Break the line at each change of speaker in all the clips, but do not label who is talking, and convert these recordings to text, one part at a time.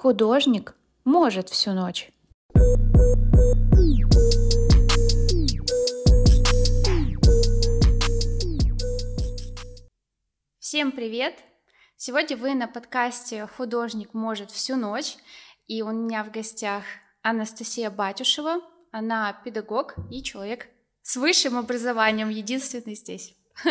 Художник может всю ночь. Всем привет! Сегодня вы на подкасте «Художник может всю ночь», и у меня в гостях Анастасия Батюшева. Она педагог и человек с высшим образованием, единственный здесь.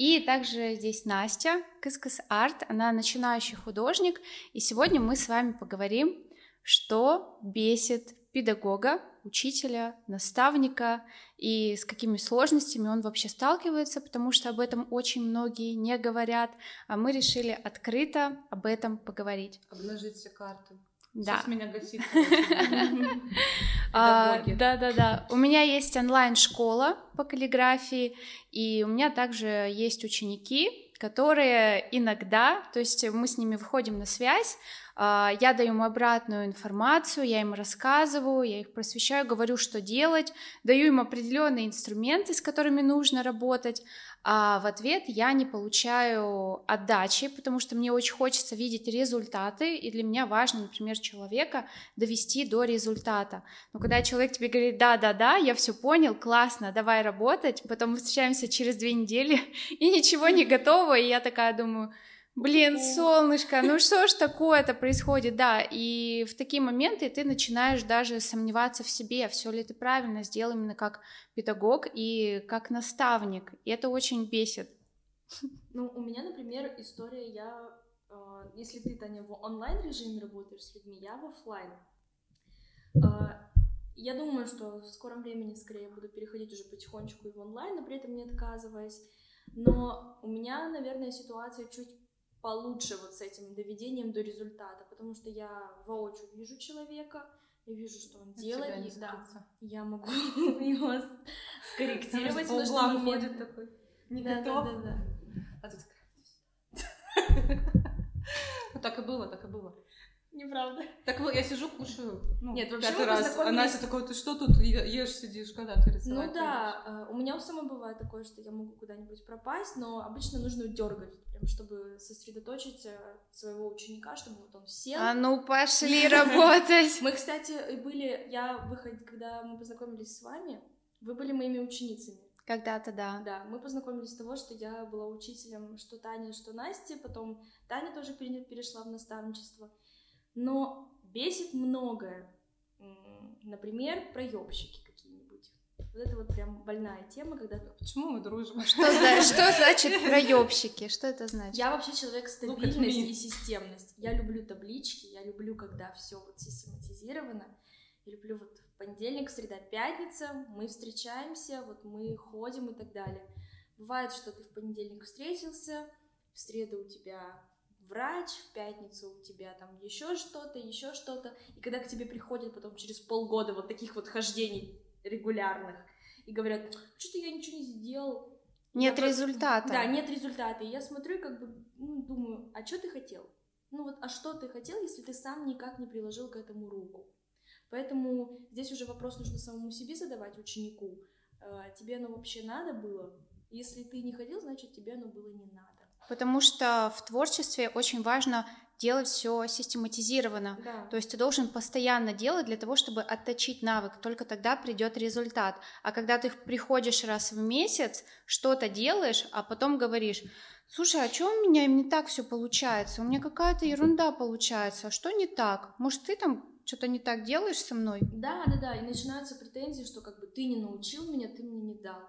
И также здесь Настя, Кыскас Арт, она начинающий художник, и сегодня мы с вами поговорим, что бесит педагога, учителя, наставника и с какими сложностями он вообще сталкивается, потому что об этом очень многие не говорят, а мы решили открыто об этом поговорить.
Обнажить все карты.
Да.
Сейчас меня гасит.
А, Да, да, да. У меня есть онлайн-школа по каллиграфии, и у меня также есть ученики, которые иногда, то есть мы с ними выходим на связь, я даю им обратную информацию, я им рассказываю, я их просвещаю, говорю, что делать, даю им определенные инструменты, с которыми нужно работать, а в ответ я не получаю отдачи, потому что мне очень хочется видеть результаты, и для меня важно, например, человека довести до результата. Но когда человек тебе говорит, да-да-да, я все понял, классно, давай работать, потом встречаемся через две недели, и ничего не готово, и я такая думаю, Блин, солнышко, ну что ж такое-то происходит, да, и в такие моменты ты начинаешь даже сомневаться в себе, все ли ты правильно сделал именно как педагог и как наставник, и это очень бесит.
Ну, у меня, например, история, я, э, если ты, Таня, в онлайн-режиме работаешь с людьми, я в офлайн. Э, я думаю, что в скором времени скорее буду переходить уже потихонечку и в онлайн, но при этом не отказываясь. Но у меня, наверное, ситуация чуть получше вот с этим доведением до результата, потому что я воочию вижу человека, я вижу, что он делает, и да, я могу его скорректировать в нужный момент.
такой, не
Да, да,
готов.
да, да.
А тут Ну, так и было, так и было.
Неправда.
Так было, я сижу, кушаю. Ну,
Нет, вообще
пятый раз. А Настя такой, ты что тут ешь, сидишь, когда ты рисовать
Ну да, э, у меня у самой бывает такое, что я могу куда-нибудь пропасть, но обычно нужно дергать, прям, чтобы сосредоточить своего ученика, чтобы вот он сел.
А ну пошли работать!
Мы, кстати, и были, я выход, когда мы познакомились с вами, вы были моими ученицами.
Когда-то да.
Да, мы познакомились с того, что я была учителем что Тани, что Насти, потом Таня тоже пере- перешла в наставничество. Но бесит многое. Например, проебщики какие-нибудь. Вот это вот прям больная тема, когда
Почему мы дружим?
Что, за- что значит проебщики? Что это значит?
Я вообще человек
Ну,
стабильность и системность. Я люблю таблички, я люблю, когда все вот систематизировано. Я люблю вот понедельник, среда, пятница, мы встречаемся, вот мы ходим и так далее. Бывает, что ты в понедельник встретился, в среду у тебя врач, в пятницу у тебя там еще что-то, еще что-то. И когда к тебе приходят потом через полгода вот таких вот хождений регулярных и говорят, что-то я ничего не сделал,
Нет
я просто-
результата.
Да, нет результата. И я смотрю и как бы ну, думаю, а что ты хотел? Ну вот, а что ты хотел, если ты сам никак не приложил к этому руку? Поэтому здесь уже вопрос нужно самому себе задавать, ученику. Э, Тебе оно вообще надо было? Если ты не хотел, значит тебе оно было не надо.
Потому что в творчестве очень важно делать все систематизированно.
Да.
То есть ты должен постоянно делать для того, чтобы отточить навык, только тогда придет результат. А когда ты приходишь раз в месяц, что-то делаешь, а потом говоришь, слушай, а что у меня не так все получается? У меня какая-то ерунда получается, а что не так? Может, ты там что-то не так делаешь со мной?
Да, да, да. И начинаются претензии, что как бы ты не научил меня, ты мне не дал.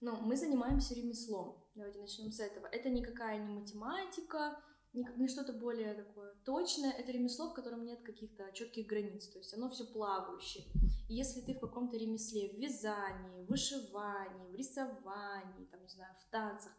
Но мы занимаемся ремеслом. Давайте начнем с этого. Это никакая не математика, не, не что-то более такое точное. Это ремесло, в котором нет каких-то четких границ. То есть оно все плавающее. И если ты в каком-то ремесле, в вязании, в вышивании, в рисовании, там, не знаю, в танцах,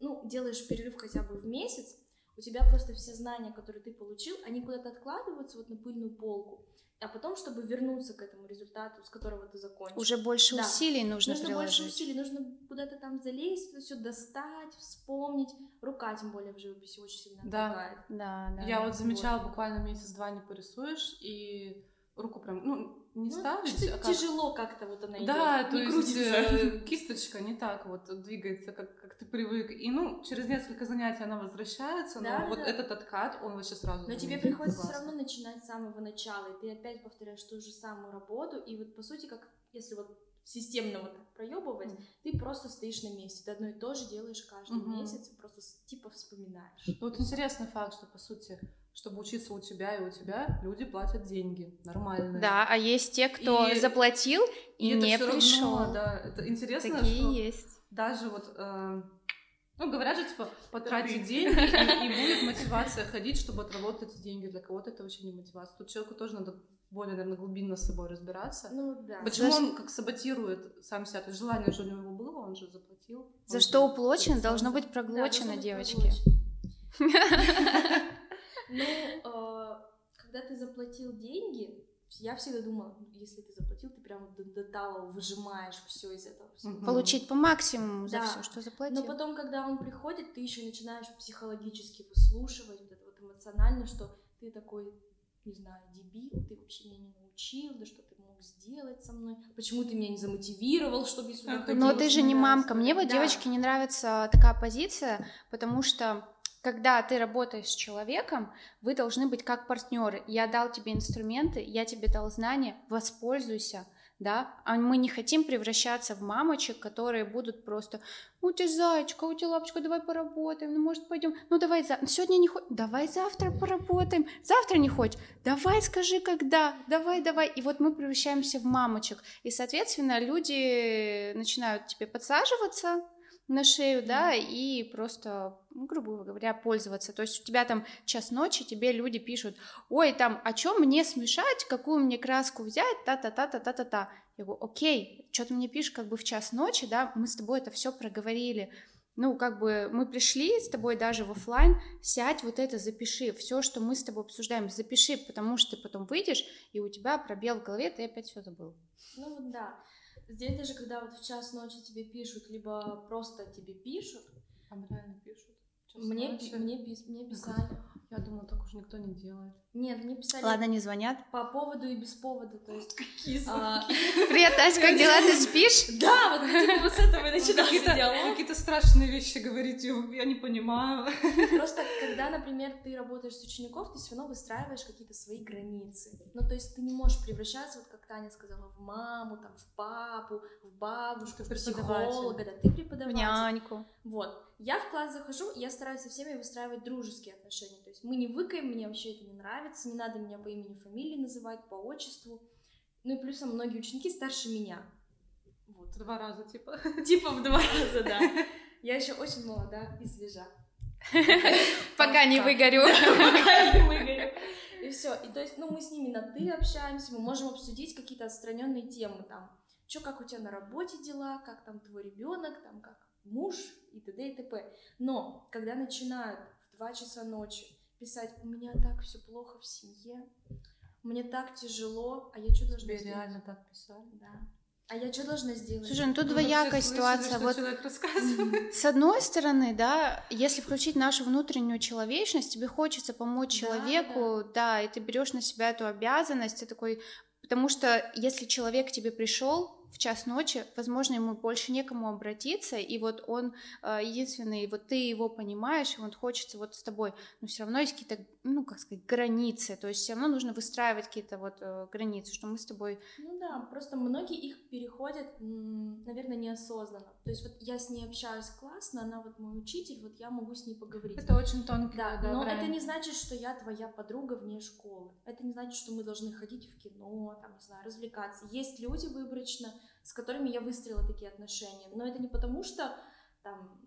ну, делаешь перерыв хотя бы в месяц, у тебя просто все знания, которые ты получил, они куда-то откладываются вот на пыльную полку, а потом, чтобы вернуться к этому результату, с которого ты закончил.
Уже больше
Да.
усилий нужно,
нужно
приложить.
больше усилий, нужно куда-то там залезть, все достать, вспомнить. Рука, тем более, в живописи очень сильно
Да.
отвлекает.
Да, да.
Я
да.
вот замечала, буквально месяц-два не порисуешь, и руку прям, ну, не
Ну,
ставить, а как...
тяжело как-то вот она идет.
Да, то
не
есть
крутится.
э, кисточка не так вот двигается, как, как ты привык. И, ну, через несколько занятий она возвращается, но
Да,
вот этот откат, он вообще сразу...
Но тебе приходится все
Классно.
равно начинать с самого начала, и ты опять повторяешь ту же самую работу, и вот по сути, как если вот системно вот так проебывать,
Мгм.
ты просто стоишь на месте, ты одно и то же делаешь каждый
Мгм.
месяц, просто типа вспоминаешь.
Ну, Вот интересный факт, что, по сути, чтобы учиться у тебя и у тебя, люди платят деньги нормальные.
Да, а есть те, кто
И-
заплатил и,
это
не
всё равно,
пришел.
да, это интересно,
Такие
что
есть.
даже вот, э, ну, говорят же, типа, потратить деньги, и, и будет мотивация ходить, чтобы отработать эти деньги. Для кого-то это вообще не мотивация. Тут человеку тоже надо более, наверное, глубинно с собой разбираться.
Ну да.
Почему
За
он как саботирует сам себя? То есть желание же у него было, он же заплатил.
За
он
что уплочено, должно быть
Да,
проглочено,
должно быть
девочки.
проглочено. Ну, э, когда ты заплатил деньги, я всегда думала, если ты заплатил, ты прям до, талого выжимаешь все из этого. всего.
Получить по максимуму за все, что
Но
заплатил.
потом, когда он приходит, ты еще начинаешь психологически выслушивать, вот это вот эмоционально, что ты такой, не знаю, дебил, ты вообще меня не научил, да что ты мог сделать со мной, почему ты меня не замотивировал, чтобы я сюда
Но
ходила
Но ты же не
семь раз?»
мамка. Мне вот,
Да.
девочки, не нравится такая позиция, потому что когда ты работаешь с человеком, вы должны быть как партнеры. Я дал тебе инструменты, я тебе дал знания, воспользуйся, да. А мы не хотим превращаться в мамочек, которые будут просто, у тебя зайчка, у тебя лапочка, давай поработаем, ну может пойдем, ну давай за... сегодня не хочешь, давай завтра поработаем, завтра не хочешь, давай скажи когда, давай, давай. И вот мы превращаемся в мамочек. И, соответственно, люди начинают тебе подсаживаться на шею, да, и просто, ну, грубо говоря, пользоваться. То есть у тебя там час ночи, тебе люди пишут, ой, там, а что мне смешать, какую мне краску взять, та-та-та-та-та-та-та. Я говорю, окей, что ты мне пишешь как бы в час ночи, да, мы с тобой это все проговорили. Ну, как бы мы пришли с тобой даже в офлайн, сядь, вот это запиши, все, что мы с тобой обсуждаем, запиши, потому что ты потом выйдешь, и у тебя пробел в голове, ты опять все забыл.
Ну да. Здесь даже когда вот в час ночи тебе пишут, либо просто тебе пишут,
Там реально пишут.
Мне,
ночи.
мне, пис- мне писали.
Я думала, так уже никто не делает.
Нет, мне писали
Ладно, не звонят.
по поводу и без повода, то есть...
Какие
а,
Привет, Тась, как дела, ты спишь?
Да, вот типа вот с этого и начинался
Какие-то,
диалог.
какие-то страшные вещи говорите, я не понимаю.
Просто когда, например, ты работаешь с учеников, ты все равно выстраиваешь какие-то свои границы. Ну, то есть ты не можешь превращаться, вот как Таня сказала, в маму, там, в папу, в бабушку, в
преподаватель.
психолога, да, ты
В
преподаватель.
няньку.
Вот. Я в класс захожу, я стараюсь со всеми выстраивать дружеские отношения. То есть мы не выкаем, мне вообще это не нравится, не надо меня по имени, фамилии называть, по отчеству. Ну и плюсом многие ученики старше меня. Вот.
Два раза, типа.
Типа в два раза, да. Я еще очень молода и свежа.
Пока не выгорю.
Пока не выгорю. И все. И то есть, ну, мы с ними на ты общаемся, мы можем обсудить какие-то отстраненные темы там. Что, как у тебя на работе дела, как там твой ребенок, там как муж и т.д. и т.п. Но когда начинают в 2 часа ночи писать, у меня так все плохо в семье, мне так тяжело, а я что должна
Тебе
сделать?
реально так писали?
Да. А я что должна сделать?
Слушай, ну тут
Вы
двоякая
слышали,
ситуация.
что
Вот с одной стороны, да, если включить нашу внутреннюю человечность, тебе хочется помочь
Да,
человеку, да. и ты берешь на себя эту обязанность, ты такой, потому что если человек к тебе пришел в час ночи, возможно, ему больше некому обратиться, и вот он э, единственный, вот ты его понимаешь, и вот хочется вот с тобой, но все равно есть какие-то, ну, как сказать, границы, то есть все равно нужно выстраивать какие-то вот э, границы, что мы с тобой
Ну да, просто многие их переходят, наверное, неосознанно. То есть вот я с ней общаюсь классно, она вот мой учитель, вот я могу с ней поговорить.
Это очень тонкий,
Да,
да,
но
грань.
это не значит, что я твоя подруга вне школы. Это не значит, что мы должны ходить в кино, там, не знаю, развлекаться. Есть люди выборочно, с которыми я выстроила такие отношения. Но это не потому, что там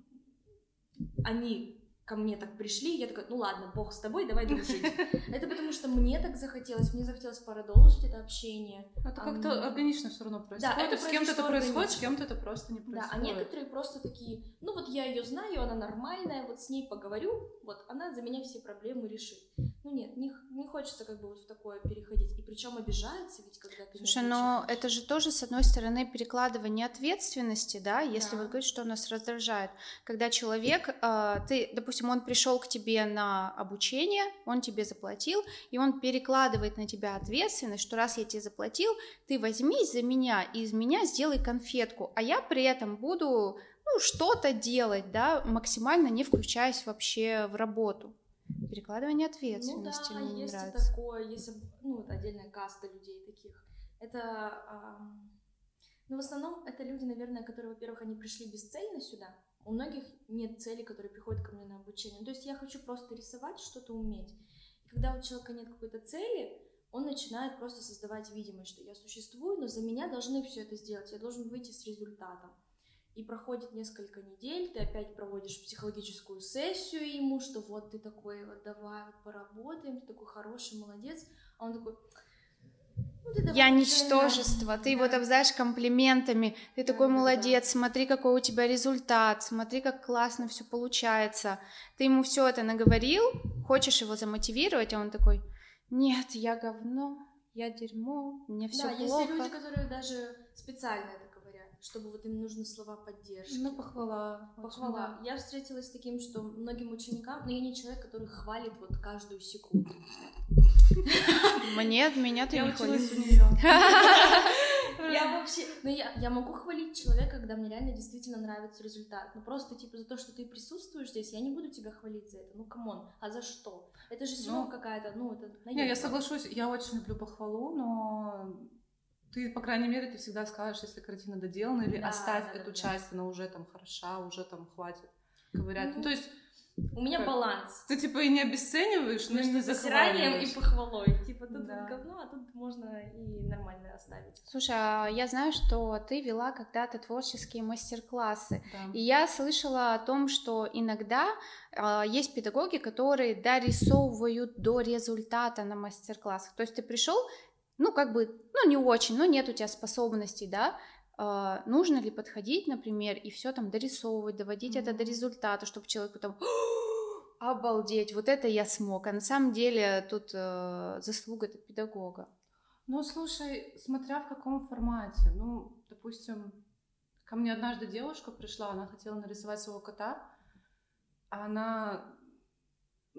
они ко мне так пришли, я такая, ну ладно, бог с тобой, давай дружить. Это потому, что мне так захотелось, мне захотелось продолжить это общение.
Это
А,
как-то
м,
органично все равно происходит.
это
с кем-то это происходит, с кем-то это просто не
Да,
происходит.
а некоторые просто такие, ну вот я ее знаю, она нормальная, вот с ней поговорю, вот она за меня все проблемы решит. Ну ну нет, не, не хочется как бы вот в такое переходить. И причем обижаются ведь, когда ты
Слушай, но это же тоже, с одной стороны, перекладывание ответственности, да, если да. вот говорить, что нас раздражает. Когда человек, э, ты, допустим, он пришел к тебе на обучение, он тебе заплатил, и он перекладывает на тебя ответственность, что раз я тебе заплатил, ты возьмись за меня и из меня сделай конфетку, а я при этом буду ну, что-то делать, да, максимально не включаясь вообще в работу. Перекладывание ответственности ну, да, мне
есть
нравится.
такое, есть ну, отдельная каста людей таких. Это, ну, в основном это люди, наверное, которые, во-первых, они пришли бесцельно сюда. У многих нет цели, которые приходят ко мне на обучение. То есть я хочу просто рисовать, что-то уметь. И когда у человека нет какой-то цели, он начинает просто создавать видимость, что я существую, но за меня должны все это сделать, я должен выйти с результатом и проходит несколько недель, ты опять проводишь психологическую сессию ему, что вот ты такой, вот давай вот поработаем, ты такой хороший, молодец, а он такой,
ну, я ничтожество, ты да. его там знаешь комплиментами, ты да, такой да, молодец, да. смотри, какой у тебя результат, смотри, как классно все получается. Ты ему все это наговорил, хочешь его замотивировать, а он такой, нет, я говно, я дерьмо, мне все
да,
плохо.
есть люди, которые даже специально это чтобы вот им нужны слова поддержки.
Ну, похвала.
Похвала. Я встретилась с таким, что многим ученикам, но я не человек, который хвалит вот каждую секунду.
Мне, меня ты не
хвалишь.
Я вообще, ну я, я могу хвалить человека, когда мне реально действительно нравится результат. Но просто типа за то, что ты присутствуешь здесь, я не буду тебя хвалить за это. Ну come on, а за что? Это же все равно ну, какая-то, ну это.
Не, я соглашусь, я очень люблю похвалу, но ты, по крайней мере, ты всегда скажешь, если картина доделана, или да, оставь да, эту да, часть, да. она уже там хороша, уже там хватит ковырять. Ну, ну, то есть
у меня как? баланс.
Ты типа и не обесцениваешь, но и не
засиранием и похвалой. Типа тут да. говно, а тут можно и нормально оставить.
Слушай, а я знаю, что ты вела когда-то творческие мастер-классы. Да. И я слышала о том, что иногда э, есть педагоги, которые дорисовывают до результата на мастер-классах. То есть ты пришел, ну, как бы, ну, не очень, но нет у тебя способностей, да, э, нужно ли подходить, например, и все там дорисовывать, доводить mm-hmm. это до результата, чтобы человек потом обалдеть, вот это я смог, а на самом деле тут э, заслуга это педагога.
Ну, слушай, смотря в каком формате, ну, допустим, ко мне однажды девушка пришла, она хотела нарисовать своего кота, а она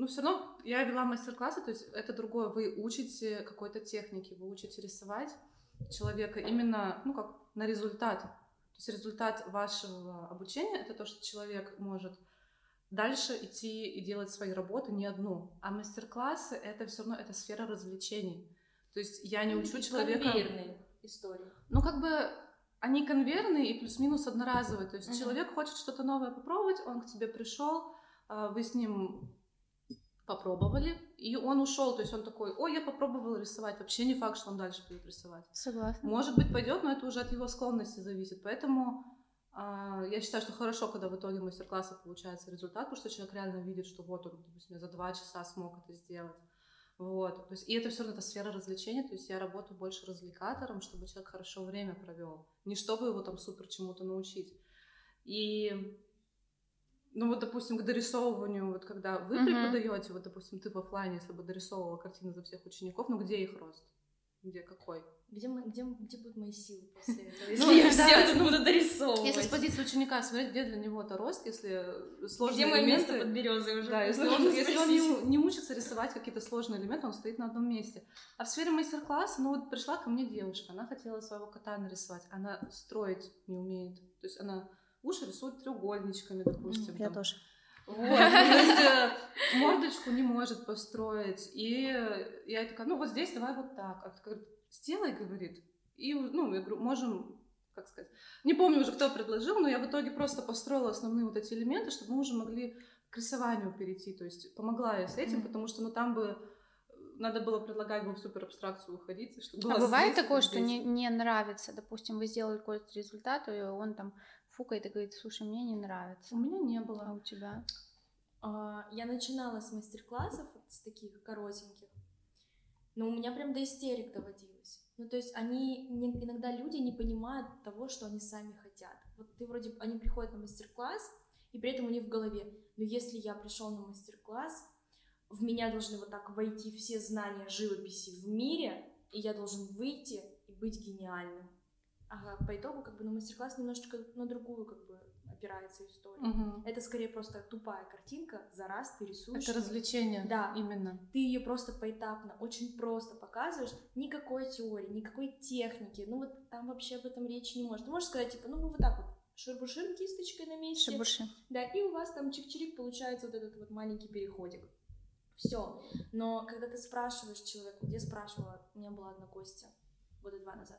ну, все равно я вела мастер-классы, то есть это другое. Вы учите какой-то технике, вы учите рисовать человека именно, ну, как на результат. То есть результат вашего обучения — это то, что человек может дальше идти и делать свои работы не одну. А мастер-классы — это все равно это сфера развлечений. То есть я не учу человека...
Конвейерные истории.
Ну, как бы они конвейерные и плюс-минус одноразовые. То есть uh-huh. человек хочет что-то новое попробовать, он к тебе пришел, а, вы с ним попробовали, и он ушел, то есть он такой, ой, я попробовал рисовать, вообще не факт, что он дальше будет рисовать.
Согласна.
Может быть, пойдет, но это уже от его склонности зависит, поэтому э, я считаю, что хорошо, когда в итоге мастер-класса получается результат, потому что человек реально видит, что вот он, допустим, за два часа смог это сделать. Вот, то есть, и это все равно это сфера развлечения, то есть я работаю больше развлекатором, чтобы человек хорошо время провел, не чтобы его там супер чему-то научить. И ну вот, допустим, к дорисовыванию, вот когда вы uh-huh. преподаете, вот, допустим, ты в офлайне, если бы дорисовывала картины за всех учеников, ну где их рост? Где какой?
Где, мы, где, где будут мои силы после этого? Если ну, я все это буду дорисовывать.
Если с позиции ученика смотреть, где для него-то рост, если сложные
где
элементы...
Где место под березой уже?
Да, если он, если он не, не учится рисовать какие-то сложные элементы, он стоит на одном месте. А в сфере мастер-класса, ну вот пришла ко мне девушка, она хотела своего кота нарисовать, она строить не умеет. То есть она уши рисует треугольничками, допустим.
Я там. тоже.
Вот, есть э, мордочку не может построить. И я такая, ну вот здесь давай вот так. А говорит, сделай, говорит. И, ну, я говорю, можем, как сказать, не помню уже, кто предложил, но я в итоге просто построила основные вот эти элементы, чтобы мы уже могли к рисованию перейти. То есть помогла я с этим, потому что, ну, там бы надо было предлагать бы в супер абстракцию уходить. Чтобы
а бывает здесь, такое, что не, не нравится, допустим, вы сделали какой-то результат, и он там фукает и говорит, слушай, мне не нравится.
У меня не было.
А у тебя?
А, я начинала с мастер-классов, с таких коротеньких, но у меня прям до истерик доводилось. Ну, то есть они, иногда люди не понимают того, что они сами хотят. Вот ты вроде, они приходят на мастер-класс, и при этом у них в голове, ну, если я пришел на мастер-класс, в меня должны вот так войти все знания живописи в мире, и я должен выйти и быть гениальным. Ага, по итогу как бы на мастер-класс немножечко на другую как бы опирается история.
Мгм.
Это скорее просто тупая картинка, за раз ты рисуешь.
Это развлечение.
Да.
Именно.
Ты ее просто поэтапно, очень просто показываешь, никакой теории, никакой техники, ну вот там вообще об этом речи не может. Ты можешь сказать, типа, ну мы вот так вот шурбушим кисточкой на месте,
Шибуши.
да, и у вас там чик-чирик получается вот этот вот маленький переходик. Все. Но когда ты спрашиваешь человека, где спрашивала, у меня была одна гостья, года два назад,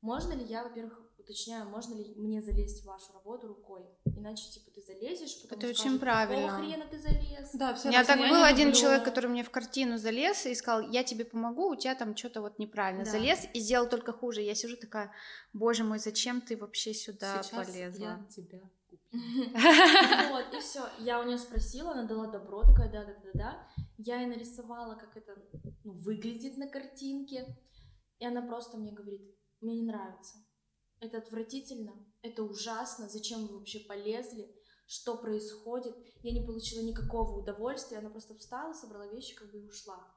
можно ли я, во-первых, уточняю, можно ли мне залезть в вашу работу рукой? Иначе, типа, ты залезешь, потом
Это очень
скажут,
правильно.
Какого хрена ты залез?
Да, все
У меня так был один
люблю-
человек, который мне в картину залез и сказал, я тебе помогу, у тебя там что-то вот неправильно.
Да.
Залез и сделал только хуже. Я сижу такая, боже мой, зачем ты вообще сюда
Сейчас
полезла?
я тебя.
Вот, и все. Я у нее спросила, она дала добро, такая, да, да, да, да. Я ей нарисовала, как это ну, выглядит на картинке. И она просто мне говорит, мне не нравится. Это отвратительно, это ужасно, зачем вы вообще полезли, что происходит. Я не получила никакого удовольствия, она просто встала, собрала вещи, как бы и ушла.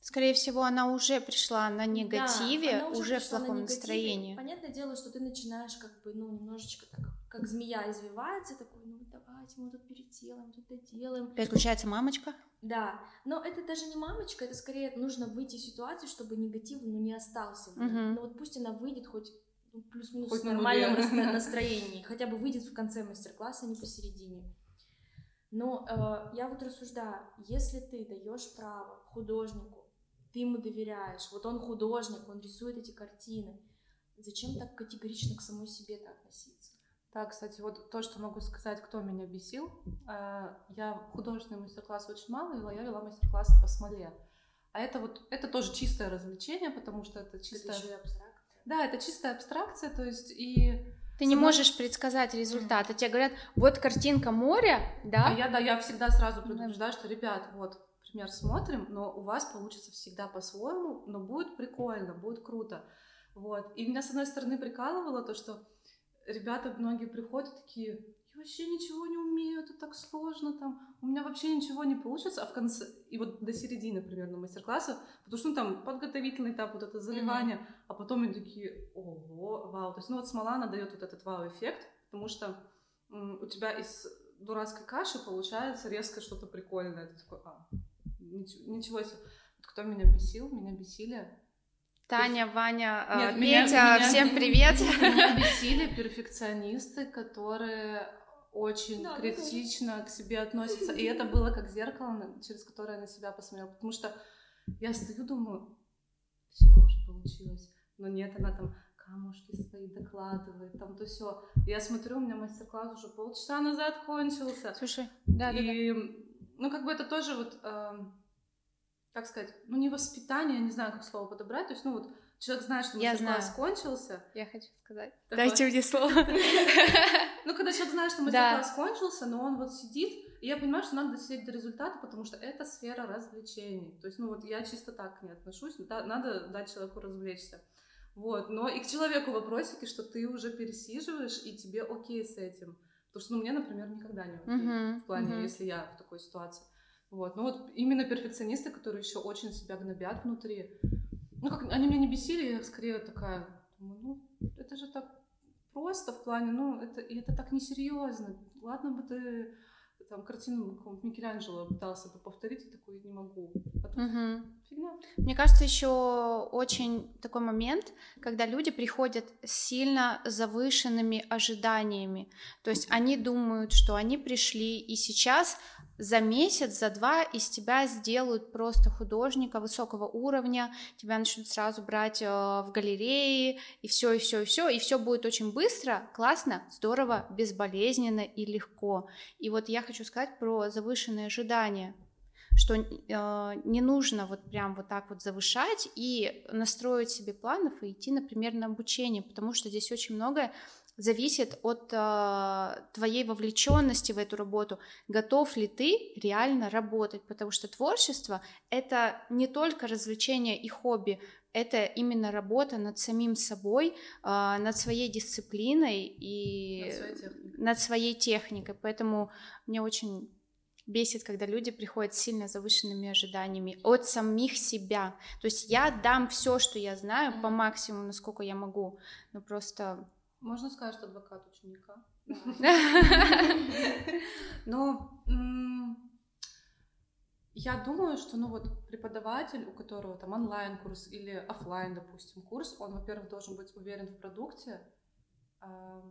Скорее всего, она уже пришла на негативе,
Да, она
уже, в
на
плохом
негативе.
настроении.
Понятное дело, что ты начинаешь как бы, ну, немножечко так, как змея извивается, такой, ну, давайте мы тут переделаем, тут доделаем.
Опять включается мамочка.
Да, но это даже не мамочка, это скорее нужно выйти из ситуации, чтобы негатив ну, не остался.
Мгм.
Ну вот пусть она выйдет хоть ну, плюс-минус
Хоть
в
на
нормальном раста- настроении, хотя бы выйдет в конце мастер-класса, а не посередине. Но э, я вот рассуждаю, если ты даешь право художнику, ты ему доверяешь, вот он художник, он рисует эти картины, зачем так категорично к самой себе-то относиться?
Да, кстати, вот то, что могу сказать, кто меня бесил. Э, Я художественный мастер-класс очень мало вела, я вела мастер-классы по смоле. А это вот, это тоже чистое развлечение, потому что это
Это еще и абстракция.
Да, это чистая абстракция, то есть и...
Ты не можешь предсказать результат. А тебе говорят, вот картинка моря, да?
А я, да, я всегда сразу предупреждаю, что, ребят, вот, например, смотрим, но у вас получится всегда по-своему, но будет прикольно, будет круто. Вот. И меня, с одной стороны, прикалывало то, что ребята многие приходят такие, я вообще ничего не умею, это так сложно там, у меня вообще ничего не получится, а в конце, и вот до середины примерно мастер-класса, потому что ну, там подготовительный этап, вот это заливание, а потом они такие, ого, вау, то есть ну вот смола, она дает вот этот вау-эффект, потому что м, у тебя из дурацкой каши получается резко что-то прикольное, ты такой, а, ничего, ничего себе. Вот кто меня бесил, меня бесили
Таня, Ваня, э,
Нет, меня-
Петя,
меня-
всем привет.
Меня бесили перфекционисты, которые очень
Да, да,
критично к себе относятся. И это было как зеркало, через которое я на себя посмотрела. Потому что я стою, думаю, все уже получилось. Но нет, она там камушки свои докладывает, там то все. Я смотрю, у меня мастер-класс уже полчаса назад кончился.
Слушай, да, да, да.
И, ну, как бы это тоже вот, эм, как сказать, ну, не воспитание, я не знаю, как слово подобрать. То есть, ну, вот человек знает, что
Я
мастер-класс
знаю.
кончился.
Я хочу сказать.
Давай.
Дайте мне слово.
Ну, когда человек знает, что мастер-класс кончился, но он вот сидит, и я понимаю, что надо досидеть до результата, потому что это сфера развлечений. То есть, ну, вот я чисто так к ней отношусь, надо дать человеку развлечься. Вот, но и к человеку вопросики, что ты уже пересиживаешь, и тебе окей с этим. Потому что, ну, мне, например, никогда не окей. В плане, если я в такой ситуации. Вот. Ну вот именно перфекционисты, которые еще очень себя гнобят внутри. Ну, как они меня не бесили, я скорее такая, думаю, ну, это же так просто в плане, ну, это, и это так несерьезно. Ладно бы ты там картину какого-нибудь Микеланджело пытался бы повторить, я такой не могу. А тут
Мгм.
фигня.
Мне кажется, еще очень такой момент, когда люди приходят с сильно завышенными ожиданиями. То есть они думают, что они пришли и сейчас за месяц, за два из тебя сделают просто художника высокого уровня, тебя начнут сразу брать э, в галереи, и все, и все, и все, и все будет очень быстро, классно, здорово, безболезненно и легко. И вот я хочу сказать про завышенные ожидания что э, не нужно вот прям вот так вот завышать и настроить себе планов и идти, например, на обучение, потому что здесь очень многое зависит от э, твоей вовлеченности в эту работу, готов ли ты реально работать, потому что творчество это не только развлечение и хобби, это именно работа над самим собой, э, над своей дисциплиной и
Над своей техникой.
над своей техникой, поэтому мне очень бесит, когда люди приходят с сильно завышенными ожиданиями от самих себя. То есть я дам все, что я знаю, по максимуму, насколько я могу, но просто...
Можно сказать, что адвокат ученика? Но я думаю, что, ну вот, преподаватель, у которого там онлайн-курс или офлайн, допустим, курс, он, во-первых, должен быть уверен в продукте. А,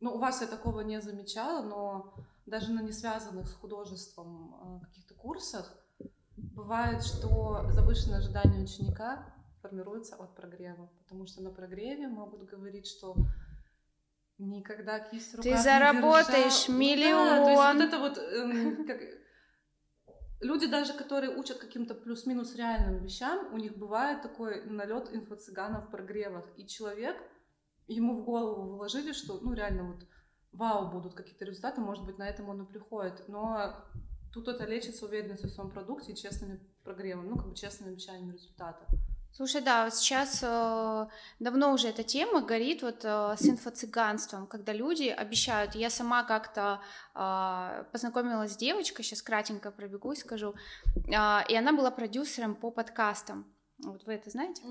ну, у вас я такого не замечала, но даже на не связанных с художеством а, каких-то курсах бывает, что завышенное ожидание ученика формируется от прогрева, потому что на прогреве могут говорить, что никогда кисть в руках
Ты заработаешь
не
миллион.
Да, то есть вот это вот эм, как, люди даже, которые учат каким-то плюс-минус реальным вещам, у них бывает такой налет инфо-цыгана в прогревах, и человек, ему в голову вложили, что, ну, реально вот вау, будут какие-то результаты, может быть, на этом он и приходит, но тут это лечится уверенностью в своем продукте и честными прогревами, ну, как бы честными обещаниями результата.
Слушай, да, сейчас э, давно уже эта тема горит вот э, с инфо-цыганством, когда люди обещают. Я сама как-то э, познакомилась с девочкой, сейчас кратенько пробегу и скажу, э, и она была продюсером по подкастам. Вот вы это знаете?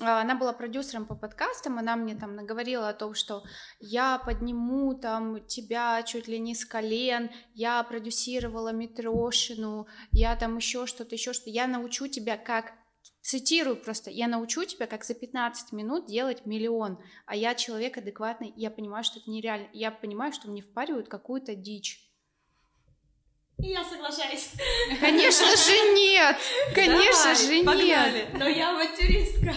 А, Она была продюсером по подкастам, она мне там наговорила о том, что я подниму там тебя чуть ли не с колен, я продюсировала Митрошину, я там еще что-то, еще что я научу тебя как цитирую просто, я научу тебя, как за 15 минут делать миллион, а я человек адекватный, я понимаю, что это нереально, я понимаю, что мне впаривают какую-то дичь.
И я соглашаюсь.
Конечно же нет, конечно же нет.
погнали.
Но я авантюристка.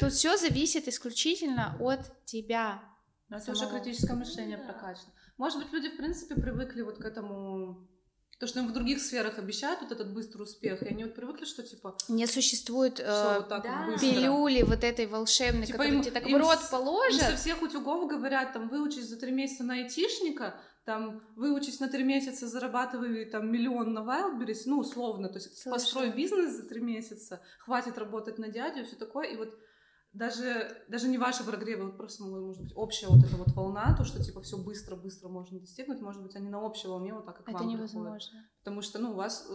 Тут все зависит исключительно от тебя.
Но это уже критическое мышление
Да.
прокачано. Может быть, люди, в принципе, привыкли вот к этому... То, что им в других сферах обещают вот этот быстрый успех, и они вот привыкли, что, типа,
Не существует э,
вот
да.
вот
пилюли вот этой волшебной,
Типа
которую
им-
тебе так
им
в рот
с- Им
положат.
со всех утюгов говорят, там, выучись за три месяца на айтишника, там, выучись на три месяца, зарабатывай там миллион на Wildberries, ну, условно, то есть
Слышала.
построй бизнес за три месяца, хватит работать на дядю все такое, и вот даже, даже не ваши прогревы, вот просто, может быть, общая вот эта вот волна, то, что, типа, все быстро-быстро можно достигнуть, может быть, они на общей волне вот так и к
Это
вам приходят.
невозможно.
Потому что, ну, у вас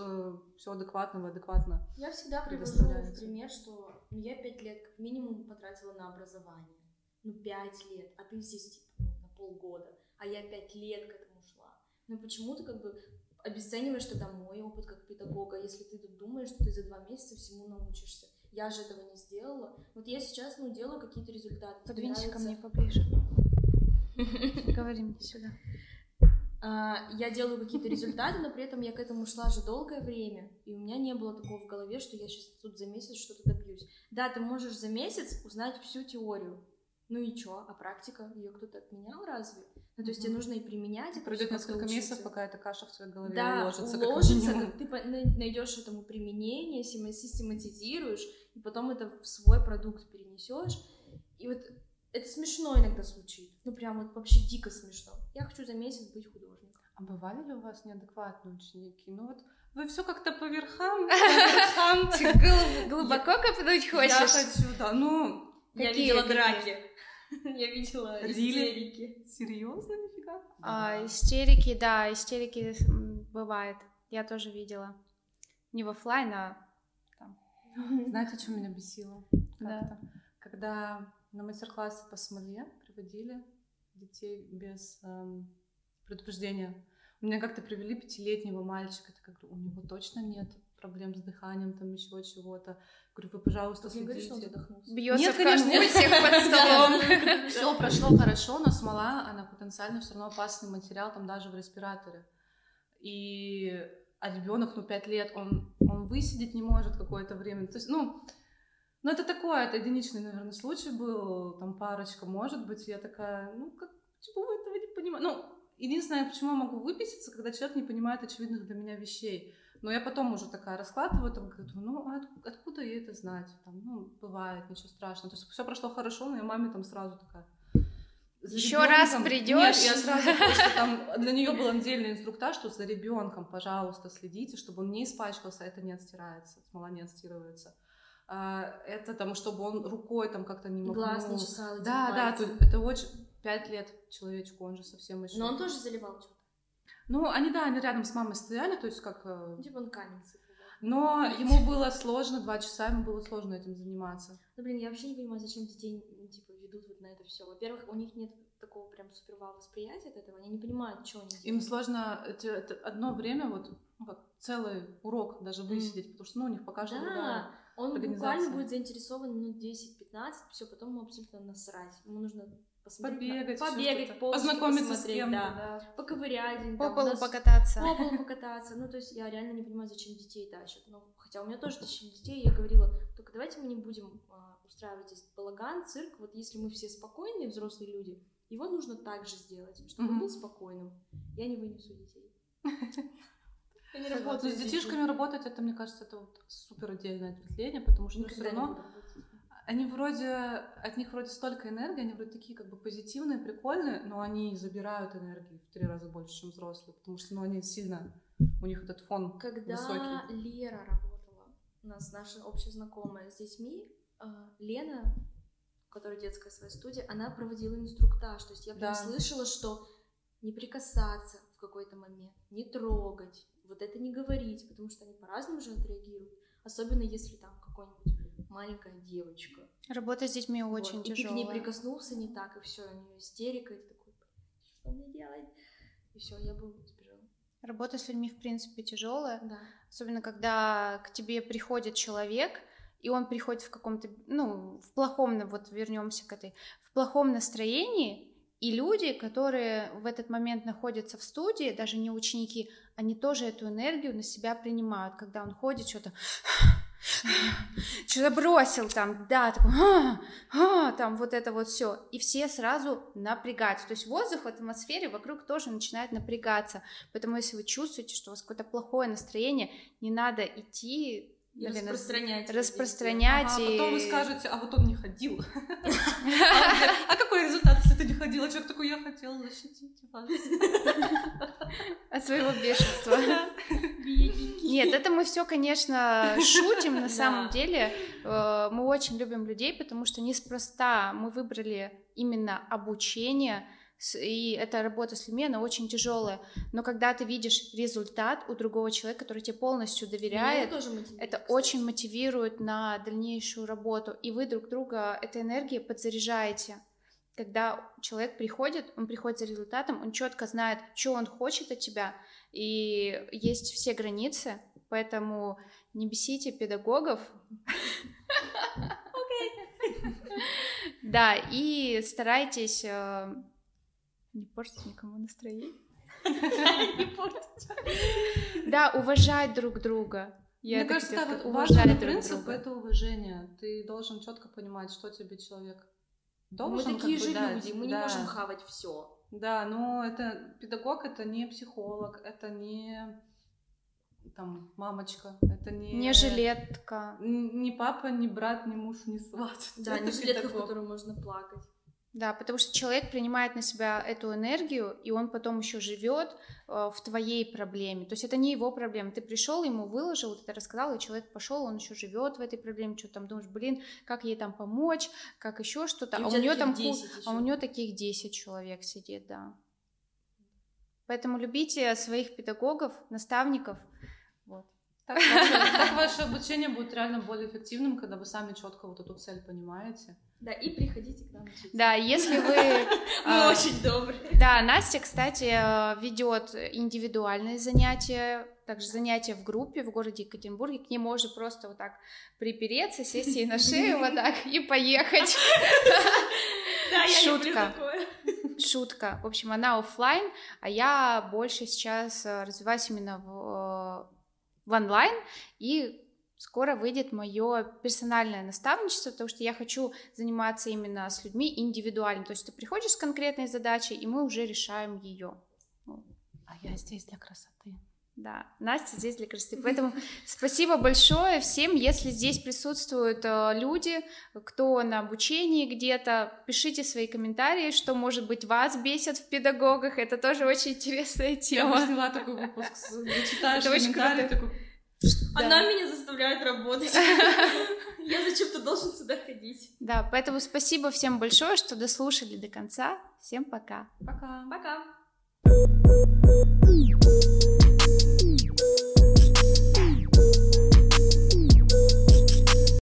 все адекватно, вы адекватно.
Я всегда привожу в пример, что ну, я пять лет как минимум потратила на образование. Ну, пять лет, а ты здесь типа ну, на полгода, а я пять лет к этому шла. Ну, почему ты как бы обесцениваешь тогда мой опыт как педагога, если ты тут думаешь, что ты за два месяца всему научишься? Я же этого не сделала. Вот я сейчас, ну, делаю какие-то результаты.
Подвинься ко мне поближе. Говори мне сюда.
А, я делаю какие-то результаты, но при этом я к этому шла же долгое время, и у меня не было такого в голове, что я сейчас тут за месяц что-то добьюсь. Да, ты можешь за месяц узнать всю теорию, ну и чё, а практика, ее кто-то отменял разве? Ну, то есть тебе нужно и применять, это
Пройдет несколько месяцев, пока эта каша в твоей голове
да,
уложится, как
уложится, как ты найдешь этому применение, систематизируешь, и потом это в свой продукт перенесешь. И вот это смешно иногда звучит. Ну, прям вот вообще дико смешно. Я хочу за месяц быть художником.
А бывали ли у вас неадекватные ученики? Ну вот вы все как-то по верхам, по верхам.
Глубоко копнуть
Я
хочешь?
хочу, да. Ну,
Я видела драки. Я видела истерики.
серьезно, нифига?
А, истерики, да, истерики бывает. Я тоже видела. Не в оффлайн, а
Знаете, что меня бесило?
Да.
Когда на мастер-классы по смоле приводили детей без эм, предупреждения. У меня как-то привели пятилетнего мальчика. Так я говорю, у него точно нет проблем с дыханием, там еще чего-то. Говорю, вы, пожалуйста,
Ты не говоришь, что он
следите.
задохнулся?
бьется
Нет,
в
конечно,
конвульсиях под столом.
Все прошло хорошо, но смола, она потенциально все равно опасный материал, там даже в респираторе. И а ребенок, ну, 5 лет, он, он высидеть не может какое-то время. То есть, ну, ну, это такое, это единичный, наверное, случай был, там парочка, может быть, я такая, ну, как, почему вы этого не понимаете? Ну, единственное, почему я могу выписаться, когда человек не понимает очевидных для меня вещей. Но я потом уже такая раскладываю, там, говорю, ну, а от- откуда ей это знать? Там, ну, бывает, ничего страшного. То есть все прошло хорошо, но я маме там сразу такая... «За
Ещё раз
ребёнком».
придёшь?
Нет, я сразу просто там... Для нее был отдельный инструктаж, что за ребенком, пожалуйста, следите, чтобы он не испачкался, это не отстирается, смола не отстирывается. А, это там, чтобы он рукой там как-то не махнул.
Глаз не чесал
Да, да, это очень... Пять лет человечку, он же совсем еще...
Но он тоже заливал что-то.
Ну, они, да, они рядом с мамой стояли, то есть как...
Типа он.
Но ему было сложно, два часа ему было сложно этим заниматься.
Ну, блин, я вообще не понимаю, зачем детей, ну, типа, ведут вот на это все. Во-первых, у них нет такого прям супер вау восприятия от этого, они не понимают, что они
Им
делают.
сложно эти- это одно время, вот ну, как целый урок даже высидеть, потому что ну, у них пока что другая.
Да, он буквально будет заинтересован минут 10-15, все, потом ему абсолютно насрать. Ему нужно посмотреть,
Побегать,
побегать, ползать,
познакомиться с кем-то,
да.
да.
поковырять,
По
у
полу
нас-
покататься.
по полу покататься. Ну, то есть я реально не понимаю, зачем детей тащат. Ну, хотя у меня тоже тащили детей, я говорила, только давайте мы не будем а, устраивать здесь балаган, цирк. Вот если мы все спокойные взрослые люди, его нужно так же сделать, чтобы он
Мгм.
был спокойным. Я не вынесу детей. Я не работаю
но с детишками работать, это, мне кажется, это вот супер отдельное ответвление, потому что ну, все равно. Они вроде, от них вроде столько энергии, они вроде такие как бы позитивные, прикольные, но они забирают энергии в три раза больше, чем взрослые, потому что, ну, они сильно, у них этот фон
Когда
высокий.
Лера работала, у нас наша общая знакомая с детьми, а, Лена, у которой детская своя студия, она проводила инструктаж. То есть я прям
Да.
слышала, что не прикасаться в какой-то момент, не трогать, вот это не говорить, потому что они по-разному же отреагируют. Особенно если там какой-нибудь маленькая девочка.
Работа с детьми
Вот,
очень
и ты к ней
тяжелая.
прикоснулся не так, и все, у нее истерика, и ты такой, «Блядь, что мне делать? И все, я бы сбежала.
Работа с людьми, в принципе, тяжелая.
Да.
Особенно, когда к тебе приходит человек, и он приходит в каком-то, ну, в плохом, вот вернемся к этой, в плохом настроении, и люди, которые в этот момент находятся в студии, даже не ученики, они тоже эту энергию на себя принимают, когда он ходит, что-то что-то бросил там, да, такой, «А, а», там вот это вот все, и все сразу напрягаются, то есть воздух в атмосфере вокруг тоже начинает напрягаться, поэтому если вы чувствуете, что у вас какое-то плохое настроение, не надо идти,
И
наверное,
распространять
распространять
Ага,
и...
потом вы скажете, а вот он не ходил. А А какой результат, ходила? Человек такой, я хотел защитить вас.
от своего бешенства. Нет, это мы все, конечно, шутим. На самом деле э, мы очень любим людей, потому что неспроста мы выбрали именно обучение, и эта работа с людьми, она очень тяжелая. Но когда ты видишь результат у другого человека, который тебе полностью доверяет,
мотивирует,
это
кстати.
очень мотивирует на дальнейшую работу, и вы друг друга этой энергией подзаряжаете. Когда человек приходит, он приходит за результатом, он четко знает, что он хочет от тебя, и есть все границы, поэтому не бесите педагогов. Да, и старайтесь э, не портить никому настроение.
Не портить.
Да, уважать друг друга. Я
Мне кажется, да, вот важный принцип
друга.
это уважение. Ты должен четко понимать, что тебе человек
Мы
должен
такие
как бы
же
дать.
люди, мы не
Да.
можем хавать все.
Да, но это педагог, это не психолог, это не там мамочка, это не
Не жилетка.
н- не папа, не брат, не муж, не сват.
Да,
Это
не жилетка, в которую можно плакать.
Да, потому что человек принимает на себя эту энергию, и он потом еще живет в твоей проблеме. То есть это не его проблема. Ты пришел, ему выложил, вот это рассказал, и человек пошел, он еще живет в этой проблеме, что там думаешь, блин, как ей там помочь, как еще что-то. А у нее
таких
там ку-
10
а у нее таких 10 человек сидит, да. Поэтому любите своих педагогов, наставников. Вот.
Так, ваше, так ваше обучение будет реально более эффективным, когда вы сами четко вот эту цель понимаете.
Да, и приходите к нам учиться.
Да, если вы...
Мы
а,
очень добрые.
Да, Настя, кстати, ведет индивидуальные занятия, также занятия в группе в городе Екатеринбурге. К ней можно просто вот так припереться, сесть ей на шею вот так и поехать.
Да, я люблю
Шутка.
такое.
Шутка. В общем, она оффлайн, а я больше сейчас э, развиваюсь именно в, э, в онлайн, и скоро выйдет мое персональное наставничество, потому что я хочу заниматься именно с людьми индивидуально. То есть ты приходишь с конкретной задачей, и мы уже решаем ее.
А я здесь для красоты.
Да, Настя здесь для красоты. Поэтому спасибо большое всем. Если здесь присутствуют э, люди, кто на обучении где-то, пишите свои комментарии, что, может быть, вас бесит в педагогах. Это тоже очень интересная
Я
тема.
сняла такой выпуск, читаешь
Это очень
комментарий,
круто.
такой,
Да.
Она меня заставляет работать. Я зачем-то должен сюда ходить.
Да, поэтому спасибо всем большое, что дослушали до конца. Всем пока.
пока.
Пока.